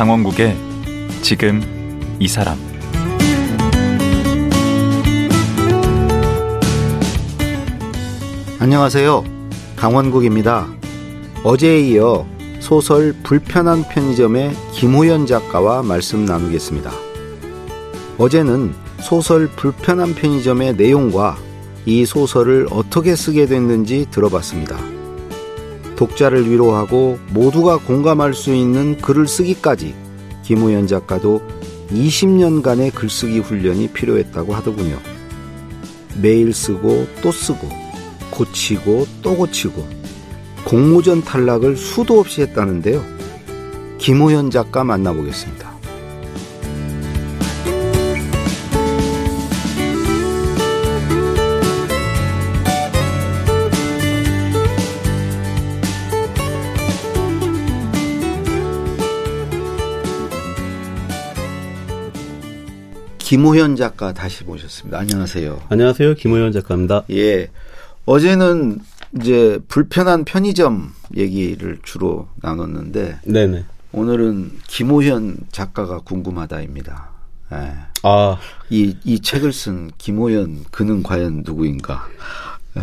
강원국의 지금 이 사람 안녕하세요. 강원국입니다. 어제에 이어 소설 불편한 편의점의 김호연 작가와 말씀 나누겠습니다. 어제는 소설 불편한 편의점의 내용과 이 소설을 어떻게 쓰게 됐는지 들어봤습니다. 독자를 위로하고 모두가 공감할 수 있는 글을 쓰기까지 김우현 작가도 20년간의 글쓰기 훈련이 필요했다고 하더군요. 매일 쓰고 또 쓰고 고치고 또 고치고 공모전 탈락을 수도 없이 했다는데요. 김호현 작가 만나보겠습니다. 김호현 작가 다시 모셨습니다. 안녕하세요. 안녕하세요. 김호현 작가입니다. 예. 어제는 이제 불편한 편의점 얘기를 주로 나눴는데 네네. 오늘은 김호현 작가가 궁금하다입니다. 예. 아, 이, 이 책을 쓴 김호현 그는 과연 누구인가? 예.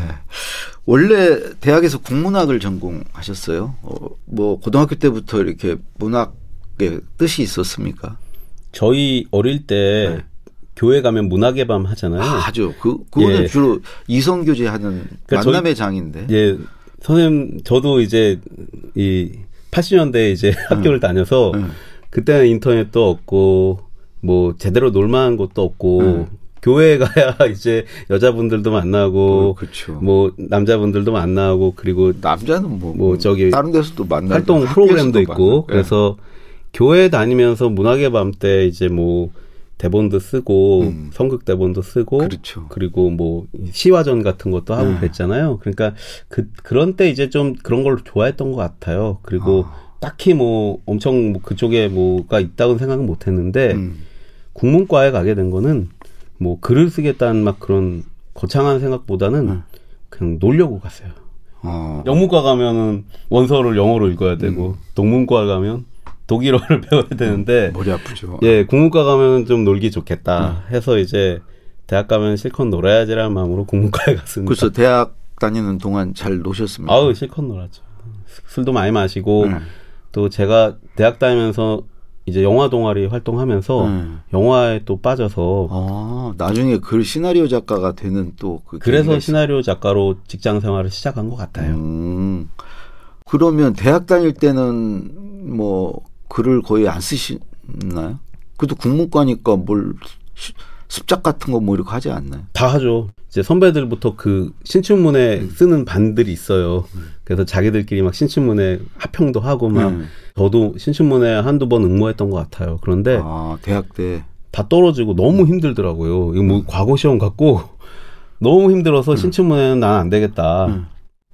원래 대학에서 국문학을 전공하셨어요? 어, 뭐 고등학교 때부터 이렇게 문학의 뜻이 있었습니까? 저희 어릴 때 네. 교회 가면 문학의 밤 하잖아요. 아, 하죠. 그 그거는 예. 주로 이성 교제하는 그러니까 만남의 장인데. 예, 선생님 저도 이제 이 80년대 이제 학교를 다녀서 음. 그때는 인터넷도 없고 뭐 제대로 놀만한 곳도 없고 음. 교회 가야 이제 여자분들도 만나고 어, 그렇죠. 뭐 남자분들도 만나고 그리고 남자는 뭐, 뭐 저기 다른 데서도 만나고 활동 프로그램도 있고 만나고. 예. 그래서 교회 다니면서 문학의 밤 때 이제 뭐 대본도 쓰고 음. 성극 대본도 쓰고 그렇죠. 리고 뭐 시화전 같은 것도 하고 네. 그랬잖아요. 그러니까 그 그런 때 이제 좀 그런 걸 좋아했던 것 같아요. 그리고 아. 딱히 뭐 엄청 뭐 그쪽에 뭐가 있다고 생각은 못 했는데 음. 국문과에 가게 된 거는 뭐 글을 쓰겠다는 막 그런 거창한 생각보다는 음. 그냥 놀려고 갔어요. 어. 영문과 가면은 원서를 영어로 읽어야 되고 음. 동문과 가면 독일어를 배워야 되는데 머리 아프죠. 예 국문과 가면 좀 놀기 좋겠다 음. 해서 이제 대학 가면 실컷 놀아야지라는 마음으로 국문과에 갔습니다. 그래서 대학 다니는 동안 잘 노셨습니까? 아우 실컷 놀았죠. 술도 많이 마시고 음. 또 제가 대학 다니면서 이제 영화 동아리 활동하면서 음. 영화에 또 빠져서 아, 나중에 글 시나리오 작가가 되는 또그 그래서 시나리오 작가로 직장 생활을 시작한 것 같아요. 음. 그러면 대학 다닐 때는 뭐 글을 거의 안 쓰시나요? 그래도 국문과니까 뭘 시- 습작 같은 거 뭐 이렇게 하지 않나요? 다 하죠. 이제 선배들부터 그 신춘문예 음. 쓰는 반들이 있어요. 그래서 자기들끼리 막 신춘문예 합평도 하고 막 음. 저도 신춘문예 한두 번 응모했던 것 같아요. 그런데 아, 대학 때. 다 떨어지고 너무 힘들더라고요. 이거 뭐 과거 시험 같고 너무 힘들어서 신춘문예는 난 안 되겠다. 음.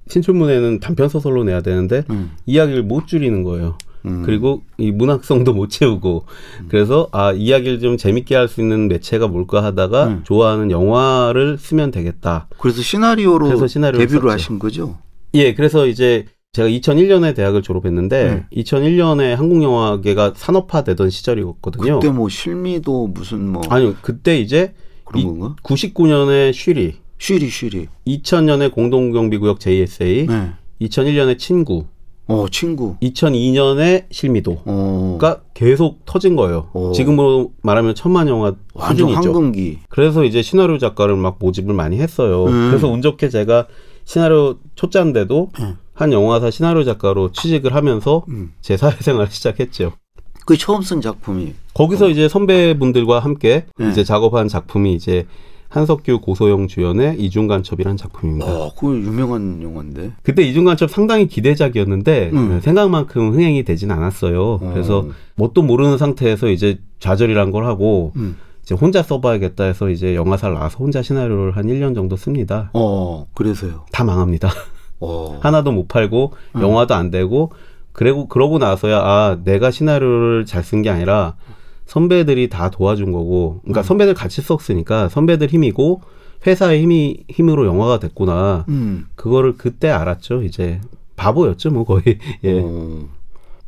신춘문예는 단편 소설로 내야 되는데 음. 이야기를 못 줄이는 거예요. 음. 그리고 이 문학성도 못 채우고 그래서 아 이야기를 좀 재밌게 할 수 있는 매체가 뭘까 하다가 음. 좋아하는 영화를 쓰면 되겠다. 그래서 시나리오로 그래서 시나리오를 데뷔를 썼죠. 하신 거죠? 예, 그래서 이제 제가 2001년에 대학을 졸업했는데 음. 2001년에 한국 영화계가 산업화되던 시절이었거든요. 그때 뭐 실미도 무슨 뭐 아니요, 그때 이제 그런 이- 건가? 99년에 쉬리, 쉬리 쉬리. 2000년에 공동경비구역 JSA, 네. 2001년에 친구, 어 친구. 2002년에 실미도가 어. 계속 터진 거예요. 오. 지금으로 말하면 천만 영화 완전 수준이죠. 황금기. 그래서 이제 시나리오 작가를 막 모집을 많이 했어요. 음. 그래서 운 좋게 제가 시나리오 초짜인데도 음. 한 영화사 시나리오 작가로 취직을 하면서 음. 제 사회생활을 시작했죠. 그 처음 쓴 작품이 거기서 이제 선배분들과 함께 네. 이제 작업한 작품이 이제 한석규 고소영 주연의 이중간첩이라는 작품입니다. 어, 그거 유명한 영화인데. 그때 이중간첩 상당히 기대작이었는데 음. 생각만큼 흥행이 되진 않았어요. 그래서 어. 뭣도 모르는 상태에서 이제 좌절이란 걸 하고 음. 이제 혼자 써봐야겠다 해서 이제 영화사를 나와서 혼자 시나리오를 한 1년 정도 씁니다. 어, 그래서요. 다 망합니다. 어. 하나도 못 팔고 음. 영화도 안 되고 그리고 그러고 나서야 아 내가 시나리오를 잘 쓴 게 아니라 선배들이 다 도와준 거고 그러니까 음. 선배들 같이 썼으니까 선배들 힘이고 회사의 힘이 힘으로 영화가 됐구나 음. 그거를 그때 알았죠 이제 바보였죠 뭐 거의 예 어.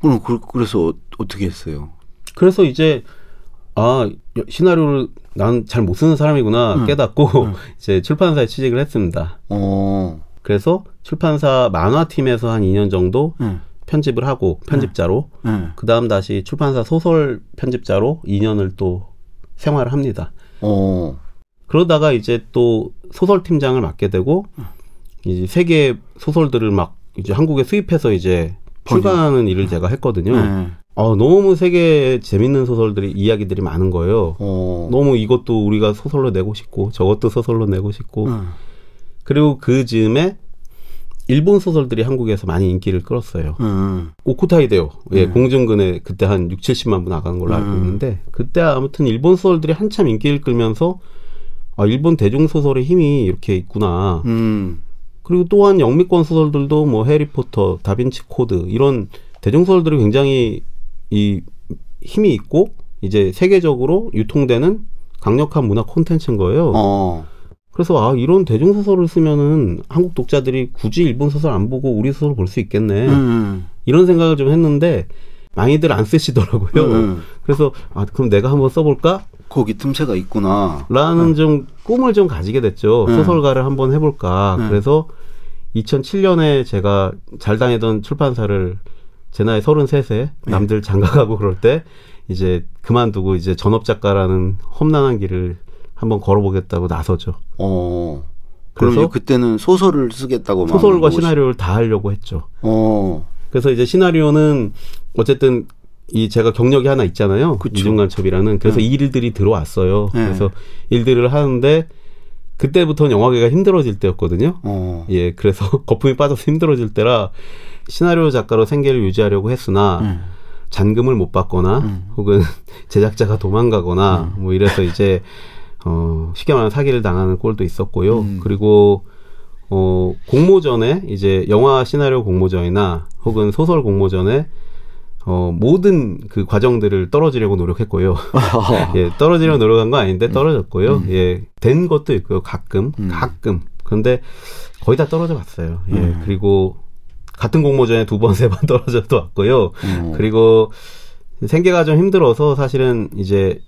그럼 그, 그래서 어, 어떻게 했어요? 그래서 이제 아 시나리오를 난 잘 못 쓰는 사람이구나 음. 깨닫고 음. 이제 출판사에 취직을 했습니다. 어. 그래서 출판사 만화팀에서 한 2년 정도 응. 편집을 하고 편집자로 응. 그 다음 다시 출판사 소설 편집자로 2년을 또 생활을 합니다. 어. 그러다가 이제 또 소설 팀장을 맡게 되고 이제 세계 소설들을 막 이제 한국에 수입해서 이제 출간하는 일을 제가 했거든요. 네. 아, 너무 세계 재밌는 소설들이 이야기들이 많은 거예요. 어. 너무 이것도 우리가 소설로 내고 싶고 저것도 소설로 내고 싶고 응. 그리고 그 즈음에 일본 소설들이 한국에서 많이 인기를 끌었어요. 응. 오쿠타이데오. 예, 음. 공중근에 그때 한 6, 70만 부 나가는 걸로 알고 음. 있는데 그때 아무튼 일본 소설들이 한참 인기를 끌면서 아, 일본 대중 소설의 힘이 이렇게 있구나. 음. 그리고 또한 영미권 소설들도 뭐 해리포터, 다빈치 코드 이런 대중 소설들이 굉장히 이 힘이 있고 이제 세계적으로 유통되는 강력한 문화 콘텐츠인 거예요. 어. 그래서 아 이런 대중 소설을 쓰면은 한국 독자들이 굳이 일본 소설 안 보고 우리 소설 볼 수 있겠네. 음. 이런 생각을 좀 했는데 많이들 안 쓰시더라고요. 음. 그래서 아 그럼 내가 한번 써볼까? 거기 틈새가 있구나. 라는 좀 꿈을 좀 가지게 됐죠. 음. 소설가를 한번 해볼까. 음. 그래서 2007년에 제가 잘 다니던 출판사를 제 나이 33세 남들 장가가고 그럴 때 이제 그만두고 이제 전업 작가라는 험난한 길을 한번 걸어보겠다고 나서죠. 어. 그럼 그래서 그때는 소설을 쓰겠다고 소설과 시나리오를 다 하려고 했죠. 어. 그래서 이제 시나리오는 어쨌든 이 제가 경력이 하나 있잖아요. 이중간첩이라는. 그래서 네. 이 일들이 들어왔어요. 네. 그래서 일들을 하는데 그때부터는 영화계가 힘들어질 때였거든요. 어. 예, 그래서 거품이 빠져서 힘들어질 때라 시나리오 작가로 생계를 유지하려고 했으나 음. 잔금을 못 받거나 음. 혹은 제작자가 도망가거나 뭐 이래서 이제 어 쉽게 말하면 사기를 당하는 꼴도 있었고요. 음. 그리고 어 공모전에 이제 영화 시나리오 공모전이나 혹은 소설 공모전에 어 모든 그 과정들을 떨어지려고 노력했고요. 예, 떨어지려고 노력한 건 아닌데 떨어졌고요. 예, 된 것도 있고요. 가끔, 음. 가끔. 그런데 거의 다 떨어져 갔어요. 예, 음. 그리고 같은 공모전에 두 번, 세 번 떨어져도 왔고요. 어. 그리고 생계가 좀 힘들어서 사실은 이제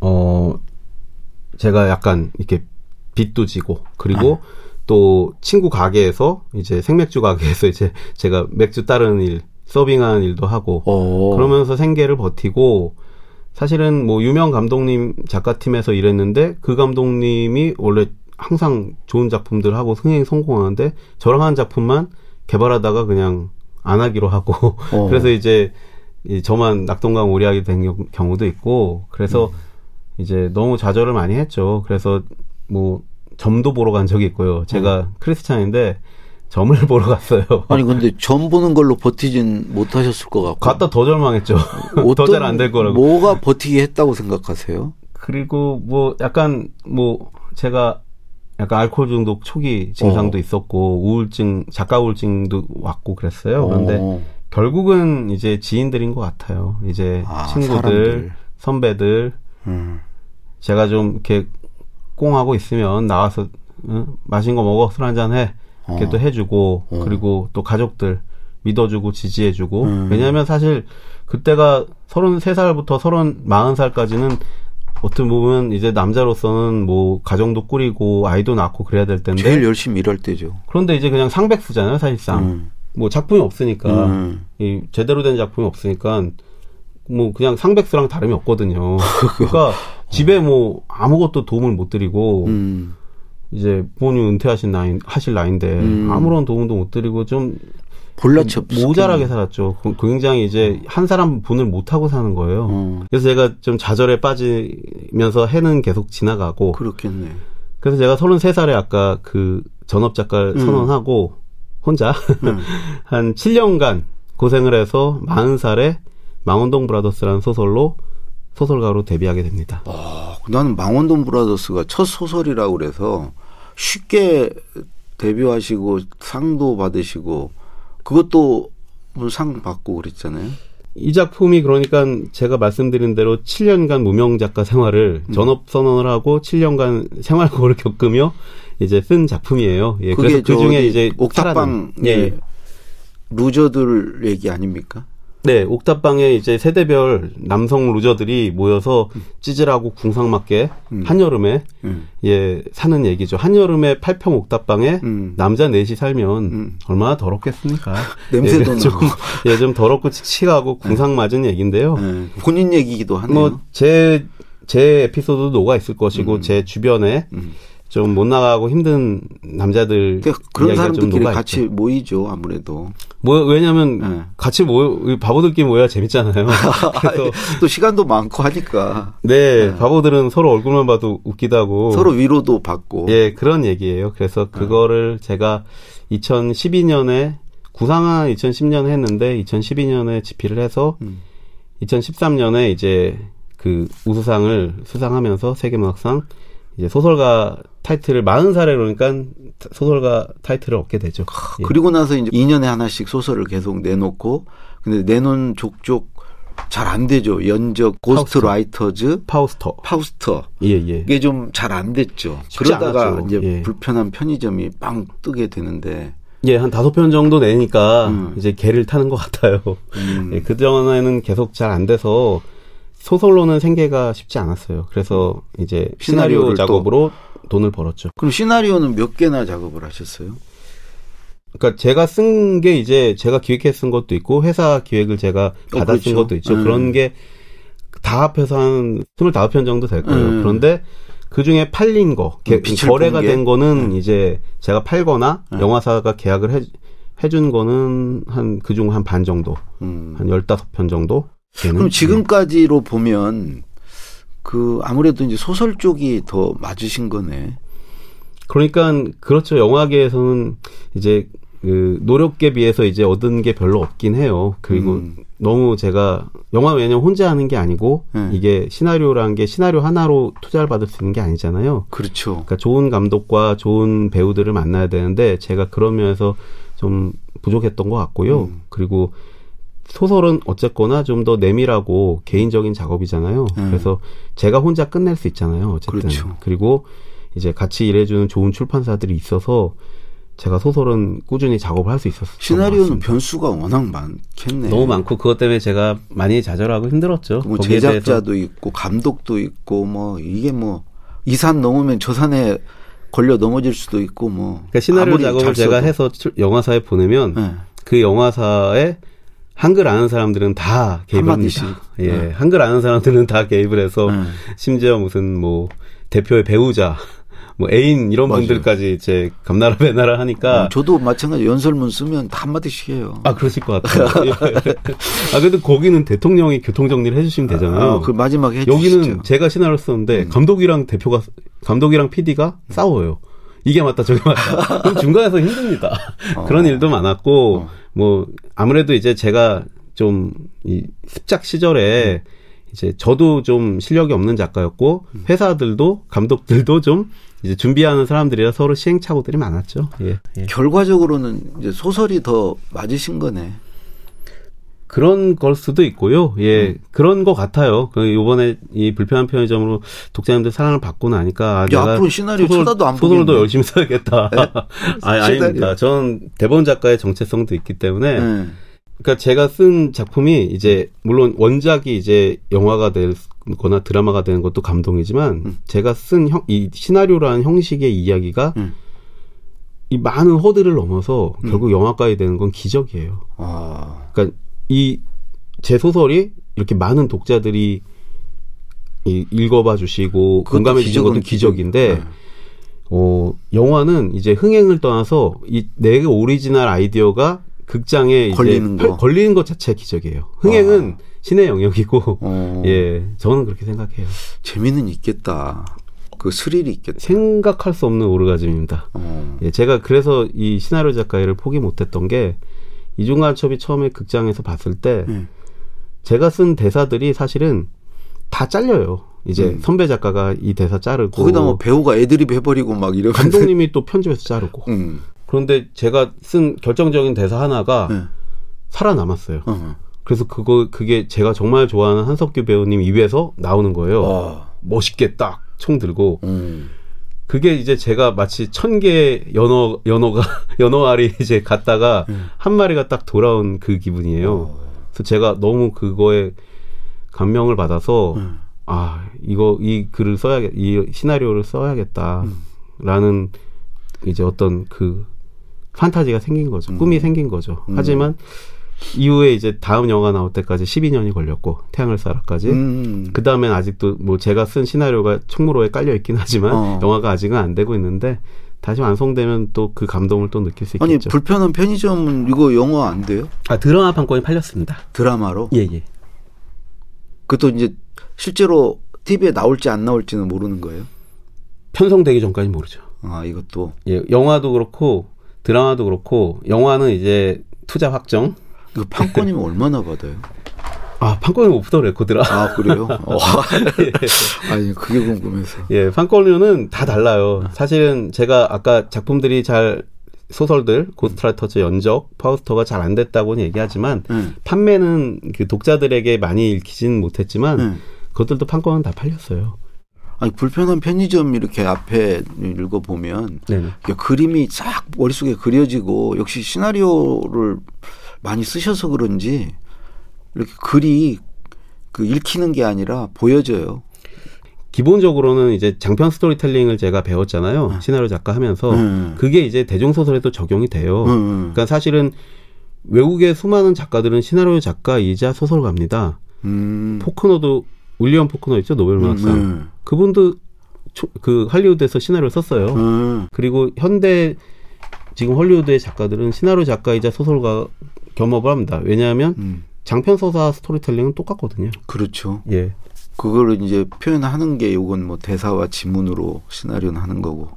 어 제가 약간 이렇게 빚도 지고 그리고 또 친구 가게에서 이제 생맥주 가게에서 이제 제가 맥주 따르는 일 서빙하는 일도 하고 어. 그러면서 생계를 버티고 사실은 뭐 유명 감독님 작가팀에서 일했는데 그 감독님이 원래 항상 좋은 작품들 하고 흥행 성공하는데 저랑 한 작품만 개발하다가 그냥 안 하기로 하고 어. 그래서 이제 이 저만 낙동강 오리하게 된 경- 경우도 있고 그래서 음. 이제 너무 좌절을 많이 했죠. 그래서 뭐 점도 보러 간 적이 있고요. 제가 크리스찬인데 점을 보러 갔어요. 아니 근데 점 보는 걸로 버티진 못하셨을 것 같고. 갔다 더 절망했죠. 더 잘 안 될 거라고. 뭐가 버티게 했다고 생각하세요? 그리고 뭐 약간 뭐 제가 약간 알코올 중독 초기 증상도 어. 있었고 우울증 작가 우울증도 왔고 그랬어요. 그런데 어. 결국은 이제 지인들인 것 같아요. 이제 아, 친구들, 사람들. 선배들 음. 제가 좀 이렇게 꽁하고 있으면 나와서 응? 맛있는 거 먹어 술 한잔 해 이렇게 어. 또 해주고 어. 그리고 또 가족들 믿어주고 지지해주고 음. 왜냐하면 사실 그때가 33살부터 30, 40살까지는 어떻게 보면 이제 남자로서는 뭐 가정도 꾸리고 아이도 낳고 그래야 될 텐데 제일 열심히 일할 때죠. 그런데 이제 그냥 상백수잖아요 사실상 음. 뭐 작품이 없으니까 음. 이 제대로 된 작품이 없으니까 뭐 그냥 상백수랑 다름이 없거든요. 그러니까 집에 뭐 아무것도 도움을 못 드리고 음. 이제 부모님 은퇴하신 나이 하실 나이인데 음. 아무런 도움도 못 드리고 좀 볼라치 없 모자라게 살았죠. 그- 굉장히 이제 한 사람 분을 못 하고 사는 거예요. 어. 그래서 제가 좀 좌절에 빠지면서 해는 계속 지나가고 그렇겠네. 그래서 제가 33살에 아까 그 전업 작가를 음. 선언하고 혼자 음. 한 7년간 고생을 해서 40살에 망원동 브라더스라는 소설로 소설가로 데뷔하게 됩니다. 아, 나는 망원동 브라더스가 첫 소설이라고 그래서 쉽게 데뷔하시고 상도 받으시고 그것도 무슨 상 받고 그랬잖아요. 이 작품이 그러니까 제가 말씀드린 대로 7년간 무명 작가 생활을 음. 전업 선언을 하고 7년간 생활고를 겪으며 이제 쓴 작품이에요. 예, 그래서 그 중에 이제 옥탑방 예. 예, 루저들 얘기 아닙니까? 네, 옥탑방에 이제 세대별 남성 루저들이 모여서 찌질하고 궁상맞게 음. 한여름에 음. 예 사는 얘기죠. 한여름에 8평 옥탑방에 음. 남자 넷이 살면 음. 얼마나 더럽겠습니까? 냄새도 예, 좀, 나고. 예, 좀 더럽고 칙칙하고 궁상맞은 얘기인데요. 예, 본인 얘기기도 하네요. 뭐제제 에피소드도 녹아 있을 것이고 제 주변에 음. 좀 못 나가고 힘든 남자들 그러니까 그런 사람들끼리 같이 있죠. 모이죠, 아무래도. 뭐 왜냐면 네. 같이 모여 바보들끼리 모여야 재밌잖아요. 그래서 또 시간도 많고 하니까 네, 바보들은 서로 얼굴만 봐도 웃기다고 서로 위로도 받고. 예 그런 얘기예요. 그래서 그거를 제가 2012년에 구상한 2010년에 했는데 2012년에 집필을 해서 음. 2013년에 이제 그 우수상을 수상하면서 세계문학상 이제 소설가 타이틀을 40살에 그러니까 소설가 타이틀을 얻게 되죠. 예. 그리고 나서 이제 2년에 하나씩 소설을 계속 내놓고 근데 내놓은 족족 잘 안 되죠. 연적, 고스트 파우스터. 라이터즈, 파우스터. 파우스터. 예, 예. 이게 좀 잘 안 됐죠. 그러다가 않았죠. 이제 예. 불편한 편의점이 빵 뜨게 되는데 예, 한 다섯 편 정도 내니까 음. 이제 계를 타는 것 같아요. 음. 예, 그전에는 계속 잘 안 돼서 소설로는 생계가 쉽지 않았어요. 그래서 이제 시나리오 시나리오를 또- 작업으로 돈을 벌었죠. 그럼 시나리오는 몇 개나 작업을 하셨어요? 그러니까 제가 쓴 게 이제 제가 기획해 쓴 것도 있고 회사 기획을 제가 어, 받아 쓴 그렇죠. 것도 있죠. 음. 그런 게 다 합해서 한 25편 정도 될 거예요. 음. 그런데 그 중에 팔린 거, 개- 음, 거래가? 된 거는 이제 제가 팔거나 음. 영화사가 계약을 해, 해준 거는 한 그중 한 반 정도, 음. 한 15편 정도. 그럼 지금까지로 보면 그 아무래도 이제 소설 쪽이 더 맞으신 거네. 그러니까 그렇죠. 영화계에서는 이제 그 노력에 비해서 이제 얻은 게 별로 없긴 해요. 그리고 음. 너무 제가 영화 왜냐면 혼자 하는 게 아니고 네. 이게 시나리오라는 게 시나리오 하나로 투자를 받을 수 있는 게 아니잖아요. 그렇죠. 그러니까 좋은 감독과 좋은 배우들을 만나야 되는데 제가 그런 면에서 좀 부족했던 것 같고요. 음. 그리고 소설은 어쨌거나 좀 더 내밀하고 개인적인 작업이잖아요. 음. 그래서 제가 혼자 끝낼 수 있잖아요. 어쨌든. 그렇죠. 그리고 이제 같이 일해주는 좋은 출판사들이 있어서 제가 소설은 꾸준히 작업을 할 수 있었어요. 시나리오는 변수가 워낙 많겠네. 너무 많고 그것 때문에 제가 많이 좌절하고 힘들었죠. 뭐 제작자도 있고 감독도 있고 뭐 이게 뭐 이 산 넘으면 저 산에 걸려 넘어질 수도 있고 뭐 그러니까 시나리오 작업을 잘 제가. 해서 출- 영화사에 보내면 네. 그 영화사에 한글 아는 사람들은 다 개입을. 합니다. 예, 네. 한글 아는 사람들은 다 개입을 해서 네. 심지어 무슨 뭐 대표의 배우자, 뭐 애인 이런 맞아요. 분들까지 이제 감나라 배나라 하니까 어, 저도 마찬가지 연설문 쓰면 다 한마디씩 해요. 아 그러실 것 같아요. 예. 아 그래도 거기는 대통령이 교통 정리를 해주시면 되잖아요. 아, 그 마지막에 해주시죠. 여기는 제가 시나리오 썼는데 음. 감독이랑 대표가 감독이랑 PD가 싸워요. 이게 맞다 저게 맞다. 그럼 중간에서 힘듭니다. 어. 그런 일도 많았고 어. 뭐 아무래도 이제 제가 좀 이 습작 시절에 이제 저도 좀 실력이 없는 작가였고 음. 회사들도 감독들도 좀 이제 준비하는 사람들이라 서로 시행착오들이 많았죠. 예. 예. 결과적으로는 이제 소설이 더 맞으신 거네. 그런 걸 수도 있고요. 예, 음. 그런 것 같아요. 그 요번에 이 불편한 편의점으로 독자님들 사랑을 받고 나니까 아, 이제 앞으로 시나리오 쳐다도 안 소설도 보겠네. 열심히 써야겠다. 아, 아닙니다. 전 대본 작가의 정체성도 있기 때문에 네. 그러니까 제가 쓴 작품이 이제 물론 원작이 이제 영화가 되거나 드라마가 되는 것도 감동이지만 음. 제가 쓴이 시나리오라는 형식의 이야기가 음. 이 많은 허들을 넘어서 음. 결국 영화까지 되는 건 기적이에요. 아, 그러니까 이 제 소설이 이렇게 많은 독자들이 이 읽어봐 주시고 공감해 주신 것도 기적인데 네. 어 영화는 이제 흥행을 떠나서 이 내 오리지널 아이디어가 극장에 걸리는 이제 거. 걸리는 것 자체가 기적이에요. 흥행은 아. 신의 영역이고 어, 예 저는 그렇게 생각해요. 재미는 있겠다. 그 스릴이 있겠다. 생각할 수 없는 오르가즘입니다. 어. 예, 제가 그래서 이 시나리오 작가 일을 포기 못했던 게 이중간첩이 처음에 극장에서 봤을 때 네. 제가 쓴 대사들이 사실은 다 잘려요. 이제 음. 선배 작가가 이 대사 자르고 거기다 뭐 배우가 애드립 해버리고 막 이러면 감독님이 또 편집해서 자르고 음. 그런데 제가 쓴 결정적인 대사 하나가 네. 살아남았어요. 어. 그래서 그거 그게 제가 정말 좋아하는 한석규 배우님 입에서 나오는 거예요. 어. 멋있게 딱 총 들고 음. 그게 이제 제가 마치 천 개의 연어 연어가 연어 알이 이제 갔다가 음. 한 마리가 딱 돌아온 그 기분이에요. 어. 그래서 제가 너무 그거에 감명을 받아서 음. 아 이거 이 글을 써야겠 이 시나리오를 써야겠다라는 음. 이제 어떤 그 판타지가 생긴 거죠 음. 꿈이 생긴 거죠 음. 하지만 이후에 이제 다음 영화 나올 때까지 12년이 걸렸고 태양을 쏴라까지 음. 그 다음엔 아직도 뭐 제가 쓴 시나리오가 총무로에 깔려 있긴 하지만 어. 영화가 아직은 안 되고 있는데 다시 완성되면 또 그 감동을 또 느낄 수 아니 있겠죠. 불편한 편의점은 이거 영화 안 돼요? 아 드라마 판권이 팔렸습니다. 드라마로? 예 예. 그것도 이제 실제로 TV에 나올지 안 나올지는 모르는 거예요. 편성되기 전까지 모르죠. 아 이것도 예, 영화도 그렇고 드라마도 그렇고 영화는 이제 투자 확정. 이거 판권이면 얼마나 받아요? 아 판권은 오프 더 레코드라. 아 그래요? 어. 아니 그게 궁금해서. 예, 판권료는 다 달라요. 사실은 제가 아까 작품들이 잘 소설들, 고스트라이터즈 연적, 파우스터가 잘 안 됐다고는 얘기하지만 응. 판매는 그 독자들에게 많이 읽히지는 못했지만 응. 그것들도 판권은 다 팔렸어요. 아니 불편한 편의점 이렇게 앞에 읽어 보면 네네. 그림이 쫙 머릿속에 그려지고 역시 시나리오를 많이 쓰셔서 그런지 이렇게 글이 그 읽히는 게 아니라 보여져요. 기본적으로는 이제 장편 스토리텔링을 제가 배웠잖아요. 시나리오 작가 하면서 응. 그게 이제 대중 소설에도 적용이 돼요. 응, 응. 그러니까 사실은 외국의 수많은 작가들은 시나리오 작가이자 소설가입니다. 음. 포크너도 윌리엄 포크너 있죠 노벨 문학상. 음, 그분도 초- 그 할리우드에서 시나리오 썼어요. 음. 그리고 현대 지금 헐리우드의 작가들은 시나리오 작가이자 소설가 겸업을 합니다. 왜냐하면 음. 장편 서사 스토리텔링은 똑같거든요. 그렇죠. 예. 그거를 이제 표현하는 게 요건 뭐 대사와 지문으로 시나리오는 하는 거고.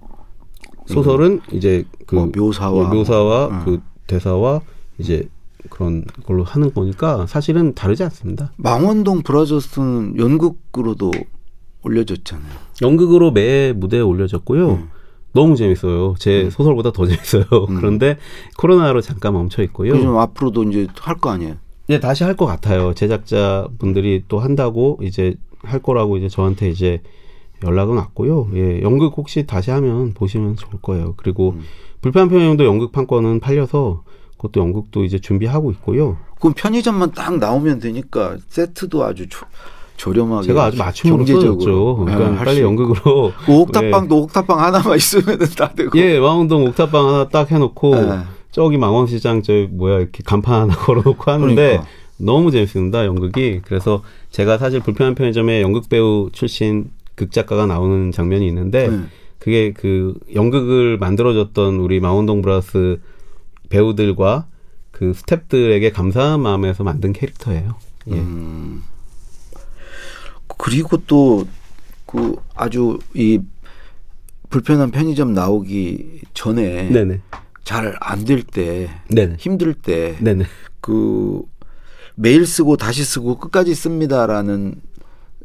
소설은 이제 그 뭐 묘사와 예, 묘사와 뭐, 그 대사와 이제 그런 걸로 하는 거니까 사실은 다르지 않습니다. 망원동 브라더스는 연극으로도 올려졌잖아요. 연극으로 매 무대에 올려졌고요. 음. 너무 재밌어요. 제 소설보다 더 재밌어요. 그런데 코로나로 잠깐 멈춰 있고요. 요즘 앞으로도 이제 할 거 아니에요. 이제 다시 할 것 같아요. 제작자 분들이 또 한다고 이제 할 거라고 이제 저한테 이제 연락은 왔고요. 예, 연극 혹시 다시 하면 보시면 좋을 거예요. 그리고 음. 불편 편형도 연극 판권은 팔려서 그것도 연극도 이제 준비하고 있고요. 그럼 편의점만 딱 나오면 되니까 세트도 아주 조, 저렴하게 제가 아주 맞춤으로 경제적으로 그러니까 할수 빨리. 연극으로 그 옥탑방도 옥탑방 하나만 있으면 다 되고. 예, 망원동 옥탑방 하나 딱 해놓고 예. 저기 망원시장 저 뭐야 이렇게 간판 하나 걸어놓고 하는데 그러니까. 너무 재밌습니다 연극이. 그래서 제가 사실 불편한 편의점에 연극 배우 출신 극작가가 나오는 장면이 있는데 네. 그게 그 연극을 만들어줬던 우리 망원동 브라스 배우들과 그 스탭들에게 감사한 마음에서 만든 캐릭터예요. 예. 음. 그리고 또 그 아주 이 불편한 편의점 나오기 전에. 잘 안 될 때. 힘들 때. 그 메일 쓰고 다시 쓰고 끝까지 씁니다라는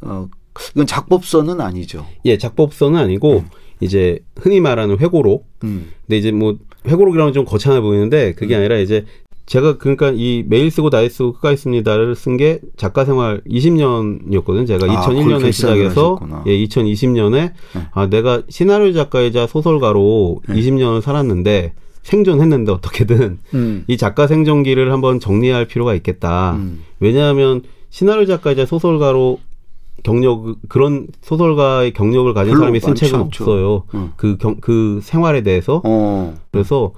어 이건 작법서는 아니죠. 예, 작법서는 아니고 이제 흔히 말하는 회고록. 음. 근데 이제 뭐 회고록이라면 좀 거창해 보이는데 그게 아니라 이제 제가 그러니까 이 메일 쓰고 다이 쓰고 끝까지 씁니다를 쓴 게 작가 생활 20년이었거든요. 제가 아, 그걸 2001년에 결산을 시작해서. 예, 2020년에 네. 아 내가 시나리오 작가이자 소설가로 네. 20년을 살았는데 생존했는데 어떻게든 음. 이 작가 생존기를 한번 정리할 필요가 있겠다. 음. 왜냐하면 시나리오 작가이자 소설가로 경력 그런 소설가의 경력을 가진 사람이 쓴 책은 않죠. 없어요. 음. 그, 경, 그 생활에 대해서 어. 그래서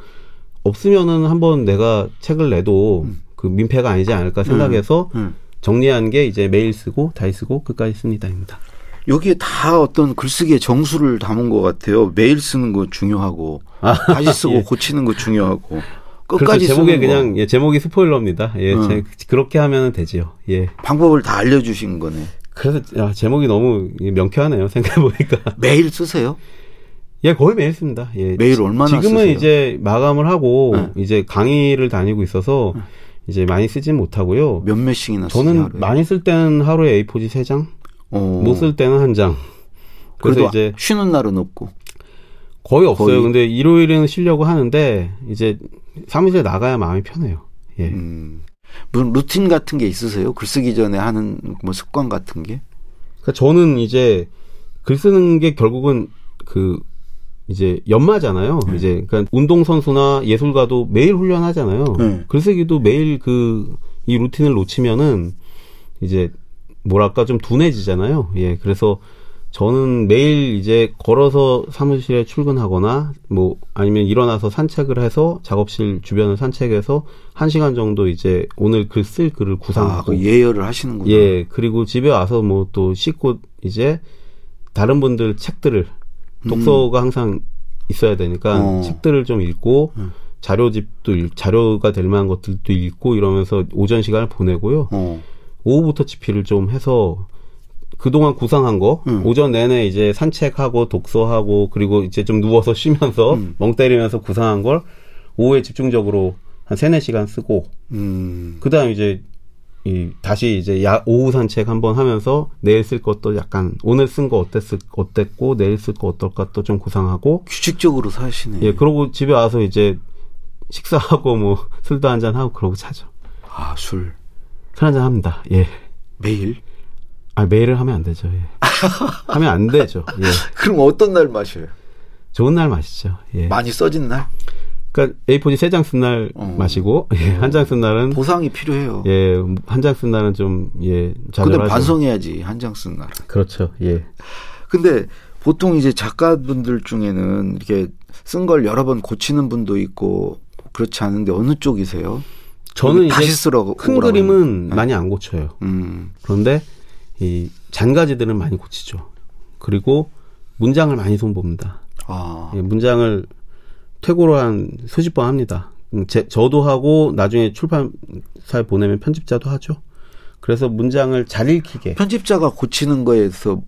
없으면은 한번 내가 책을 내도 그 민폐가 아니지 않을까 생각해서 음. 정리한 게 이제 메일 쓰고 다이 쓰고 끝까지 씁니다입니다. 여기에 다 어떤 글쓰기의 정수를 담은 것 같아요. 메일 쓰는 거 중요하고 다시 쓰고 예. 고치는 거 중요하고 끝까지 제목에 쓰는 그냥 거. 예, 제목이 스포일러입니다. 예, 음. 제- 그렇게 하면 되지요. 예. 방법을 다 알려주신 거네. 그래서 야, 제목이 너무 명쾌하네요. 생각해 보니까. 메일 쓰세요? 예, 거의 매일 씁니다. 예. 매일 얼마나 지금은 쓰세요? 이제 마감을 하고 네. 이제 강의를 다니고 있어서 이제 많이 쓰진 못하고요. 몇 몇 씩이나 쓰세요? 저는 하루에? 많이 쓸 때는 하루에 A4지 3장, 어. 못쓸 때는 한 장. 그래서 이제 쉬는 날은 없고. 거의 없어요. 거의. 근데 일요일에는 쉬려고 하는데 이제 사무실에 나가야 마음이 편해요. 예. 음. 무슨 루틴 같은 게 있으세요? 글 쓰기 전에 하는 뭐 습관 같은 게? 그러니까 저는 이제 글 쓰는 게 결국은 그 이제 연마잖아요. 네. 이제 그러니까 운동 선수나 예술가도 매일 훈련하잖아요. 네. 글쓰기도 매일 그 이 루틴을 놓치면은 이제 뭐랄까 좀 둔해지잖아요. 예, 그래서 저는 매일 이제 걸어서 사무실에 출근하거나 뭐 아니면 일어나서 산책을 해서 작업실 주변을 산책해서 한 시간 정도 이제 오늘 글 쓸 글을 아, 구상하고 그 예열을 하시는구나. 예 그리고 집에 와서 뭐 또 씻고 이제 다른 분들 책들을 독서가 항상 있어야 되니까 음. 어. 책들을 좀 읽고 음. 자료집도 읽, 자료가 될 만한 것들도 읽고 이러면서 오전 시간을 보내고요. 어. 오후부터 집필을 좀 해서 그동안 구상한 거 음. 오전 내내 이제 산책하고 독서하고 그리고 이제 좀 누워서 쉬면서 음. 멍 때리면서 구상한 걸 오후에 집중적으로 한 세네 시간 쓰고 음. 그다음 이제 이 다시 이제 야 오후 산책 한번 하면서 내일 쓸 것도 약간 오늘 쓴 거 어땠을 어땠고 내일 쓸 거 어떨까 또 좀 구상하고 규칙적으로 사시네. 예 그러고 집에 와서 이제 식사하고 뭐 술도 한잔 하고 그러고 자죠 아, 술. 술 한잔 합니다 예 매일? 아, 매일을 하면 안 되죠. 예. 하면 안 되죠. 예. 그럼 어떤 날 마셔요? 좋은 날 마시죠. 예. 많이 써진 날? 그러니까 A4지 세 장 쓴날 어. 마시고 예, 한 장 쓴 날은 보상이 필요해요. 예, 한 장 쓴 날은 좀 예, 근데. 반성해야지 한 장 쓴 날. 그렇죠. 예. 근데 보통 이제 작가분들 중에는 이렇게 쓴 걸 여러 번 고치는 분도 있고 그렇지 않은데 어느 쪽이세요? 저는 다시 이제 쓰라고 큰 그림은. 네. 많이 안 고쳐요. 음. 그런데 이 잔가지들은 많이 고치죠. 그리고 문장을 많이 손봅니다. 아. 예, 문장을 퇴고로 한 수십 번 합니다. 음, 제, 저도 하고 나중에 출판사에 보내면 편집자도 하죠. 그래서 문장을 잘 읽히게. 편집자가 고치는 거에서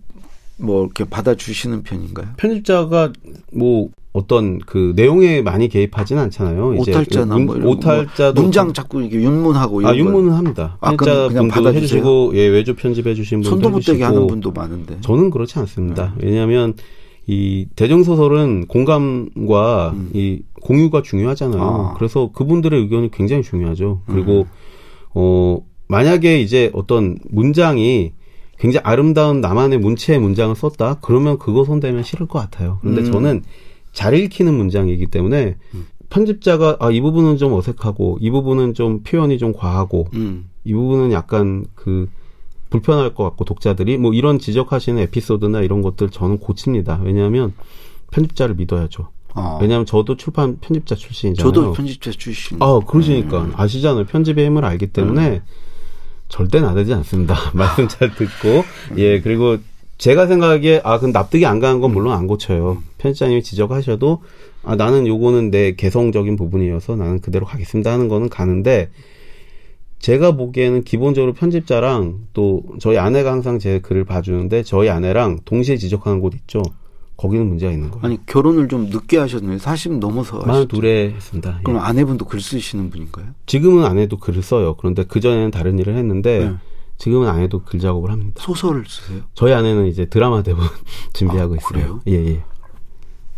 뭐 이렇게 받아주시는 편인가요? 편집자가 뭐 어떤 그 내용에 많이 개입하지는 않잖아요. 오탈자나 문- 뭐. 오탈자도 문장 자꾸 이렇게 윤문하고 이런 아 윤문은 합니다. 아, 그럼 그냥 편집자 분도? 해주시고 예 외주 편집해 주신 거. 분도 손도 못 대게 하는 분도 많은데. 저는 그렇지 않습니다. 네. 왜냐하면 이 대중 소설은 공감과 이 공유가 중요하잖아요. 음. 아. 그래서 그분들의 의견이 굉장히 중요하죠. 음. 그리고 어 만약에 이제 어떤 문장이 굉장히 아름다운 나만의 문체의 문장을 썼다. 그러면 그거 손대면 싫을 것 같아요. 근데 음. 저는 잘 읽히는 문장이기 때문에 편집자가 아 이 부분은 좀 어색하고 이 부분은 좀 표현이 좀 과하고 음. 이 부분은 약간 그 불편할 것 같고 독자들이 뭐 이런 지적하시는 에피소드나 이런 것들 저는 고칩니다. 왜냐하면 편집자를 믿어야죠. 아. 왜냐하면 저도 출판 편집자 출신이잖아요. 저도 편집자 출신. 아 그러시니까 음. 아시잖아요. 편집의 힘을 알기 때문에 절대 나대지 않습니다. 말씀 잘 듣고 예 그리고 제가 생각하기에 아 그럼 납득이 안 가는 건 물론 안 고쳐요. 편집자님이 지적하셔도 아 나는 요거는 내 개성적인 부분이어서 나는 그대로 가겠습니다 하는 거는 가는데 제가 보기에는 기본적으로 편집자랑 또 저희 아내가 항상 제 글을 봐주는데 저희 아내랑 동시에 지적하는 곳 있죠. 거기는 문제가 있는 거예요. 아니 결혼을 좀 늦게 하셨네요. 40 넘어서 만. 둘에 했습니다. 예. 그럼 아내분도 글 쓰시는 분인가요? 지금은 아내도 글을 써요. 그런데 그 전에는 다른 일을 했는데 네. 지금은 아내도 글 작업을 합니다. 소설을 쓰세요? 저희 아내는 이제 드라마 대본 준비하고 아, 있어요. 그래요? 예, 예.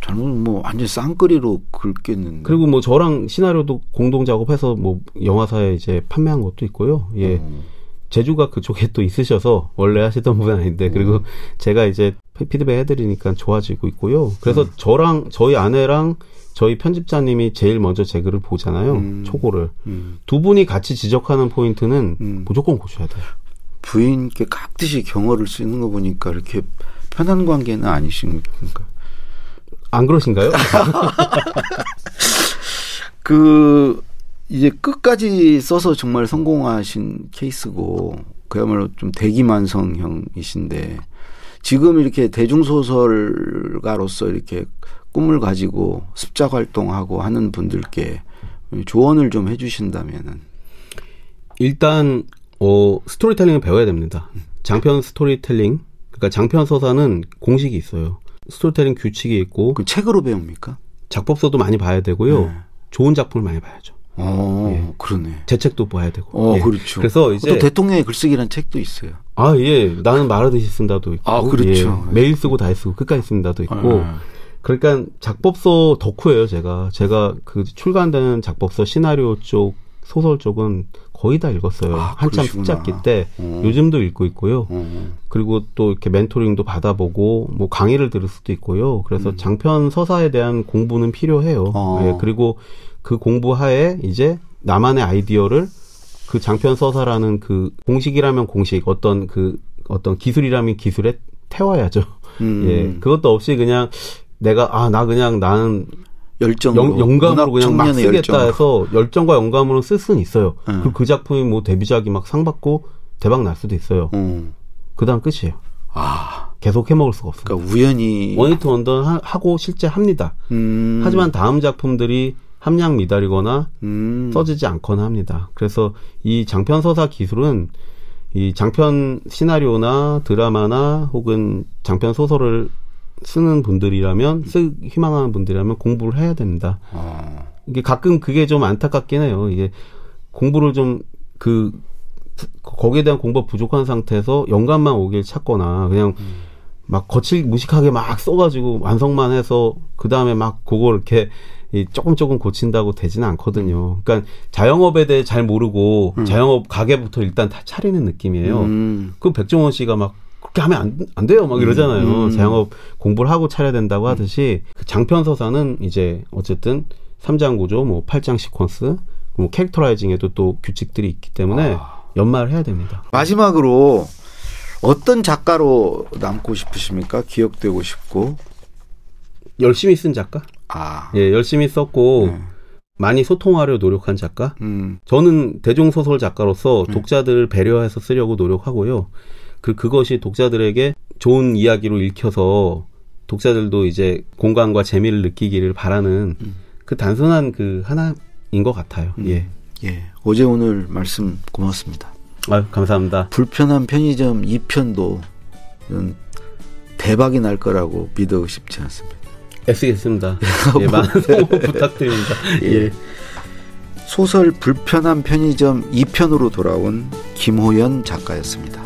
잘못 뭐 완전 쌍끌이로 긁겠는데. 그리고 뭐 저랑 시나리오도 공동 작업해서 뭐 영화사에 이제 판매한 것도 있고요. 예. 어. 제주가 그쪽에 또 있으셔서 원래 하시던 분은 아닌데 그리고 음. 제가 이제 피드백 해드리니까 좋아지고 있고요. 그래서 음. 저랑 저희 아내랑 저희 편집자님이 제일 먼저 제 글을 보잖아요. 음. 초고를 음. 두 분이 같이 지적하는 포인트는 음. 무조건 고쳐야 돼요. 부인께 각듯이 경어를 쓰는 거 보니까 이렇게 편한 관계는 아니신가? 안 그러신가요? 그 이제 끝까지 써서 정말 성공하신 케이스고 그야말로 좀 대기만성형이신데 지금 이렇게 대중소설가로서 이렇게 꿈을 가지고 습작 활동하고 하는 분들께 조언을 좀 해주신다면은 일단 어 스토리텔링을 배워야 됩니다. 장편 스토리텔링 그러니까 장편 서사는 공식이 있어요. 스토리텔링 규칙이 있고 그 책으로 배웁니까? 작법서도 많이 봐야 되고요. 네. 좋은 작품을 많이 봐야죠. 어, 그러네. 제 책도 봐야 되고. 어, 예. 그렇죠. 그래서 이제 또 대통령의 글쓰기란 책도 있어요. 아 예, 나는 말하듯이 쓴다도 있고, 아, 그렇죠. 예, 매일 쓰고 다 쓰고 끝까지 쓴다도 있고. 아, 그러니까 작법서 덕후예요, 제가. 제가 그 출간되는 작법서 시나리오 쪽, 소설 쪽은 거의 다 읽었어요. 아, 한참. 습작기 때 어. 요즘도 읽고 있고요. 어. 그리고 또 이렇게 멘토링도 받아보고 뭐 강의를 들을 수도 있고요. 그래서 장편 서사에 대한 공부는 필요해요. 음. 어. 예, 그리고 그 공부 하에 이제 나만의 아이디어를 그 장편 서사라는 그 공식이라면 공식 어떤 그 어떤 기술이라면 기술에 태워야죠. 음. 예, 그것도 없이 그냥 내가 아 나 그냥 나는 열정 영, 영감으로 그냥 막 쓰겠다 열정. 해서 열정과 영감으로 쓸 수는 있어요. 음. 그, 그 작품이 뭐 데뷔작이 막 상 받고 대박 날 수도 있어요. 음. 그 다음 끝이에요. 아, 계속 해먹을 수가 없어요. 그러니까 우연히 원히트 원더 하- 하고 실제 합니다. 음. 하지만 다음 작품들이 함량 미달이거나 음. 써지지 않거나 합니다. 그래서 이 장편 서사 기술은 이 장편 시나리오나 드라마나 혹은 장편 소설을 쓰는 분들이라면 쓰 희망하는 분들이라면 공부를 해야 됩니다. 어. 이게 가끔 그게 좀 안타깝긴 해요. 이게 공부를 좀그 거기에 대한 공부가 부족한 상태에서 영감만 오길 찾거나 그냥 막 거칠 무식하게 막 써가지고 완성만 해서 그 다음에 막 그걸 이렇게 이 조금 조금 고친다고 되지는 않거든요. 그러니까 자영업에 대해 잘 모르고 자영업 가게부터 일단 다 차리는 느낌이에요. 음. 그 백종원 씨가 막 그렇게 하면 안, 안 돼요. 막 이러잖아요. 음. 자영업 공부를 하고 차려야 된다고 하듯이 그 장편 서사는 이제 어쨌든 3장 구조, 뭐 8장 시퀀스, 뭐 캐릭터라이징에도 또 규칙들이 있기 때문에 아. 연말을 해야 됩니다. 마지막으로 어떤 작가로 남고 싶으십니까? 기억되고 싶고. 열심히 쓴 작가? 아. 예, 열심히 썼고 네. 많이 소통하려 노력한 작가? 음. 저는 대중소설 작가로서 네. 독자들을 배려해서 쓰려고 노력하고요. 그, 그것이 독자들에게 좋은 이야기로 읽혀서 독자들도 이제 공감과 재미를 느끼기를 바라는 음. 그 단순한 그 하나인 것 같아요. 예. 예. 어제 오늘 말씀 고맙습니다. 아유, 감사합니다. 불편한 편의점 2편도 대박이 날 거라고 믿어 싶지 않습니다. 애쓰겠습니다. 예, 많은 성원 부탁드립니다. 예. 소설 불편한 편의점 2편으로 돌아온 김호연 작가였습니다.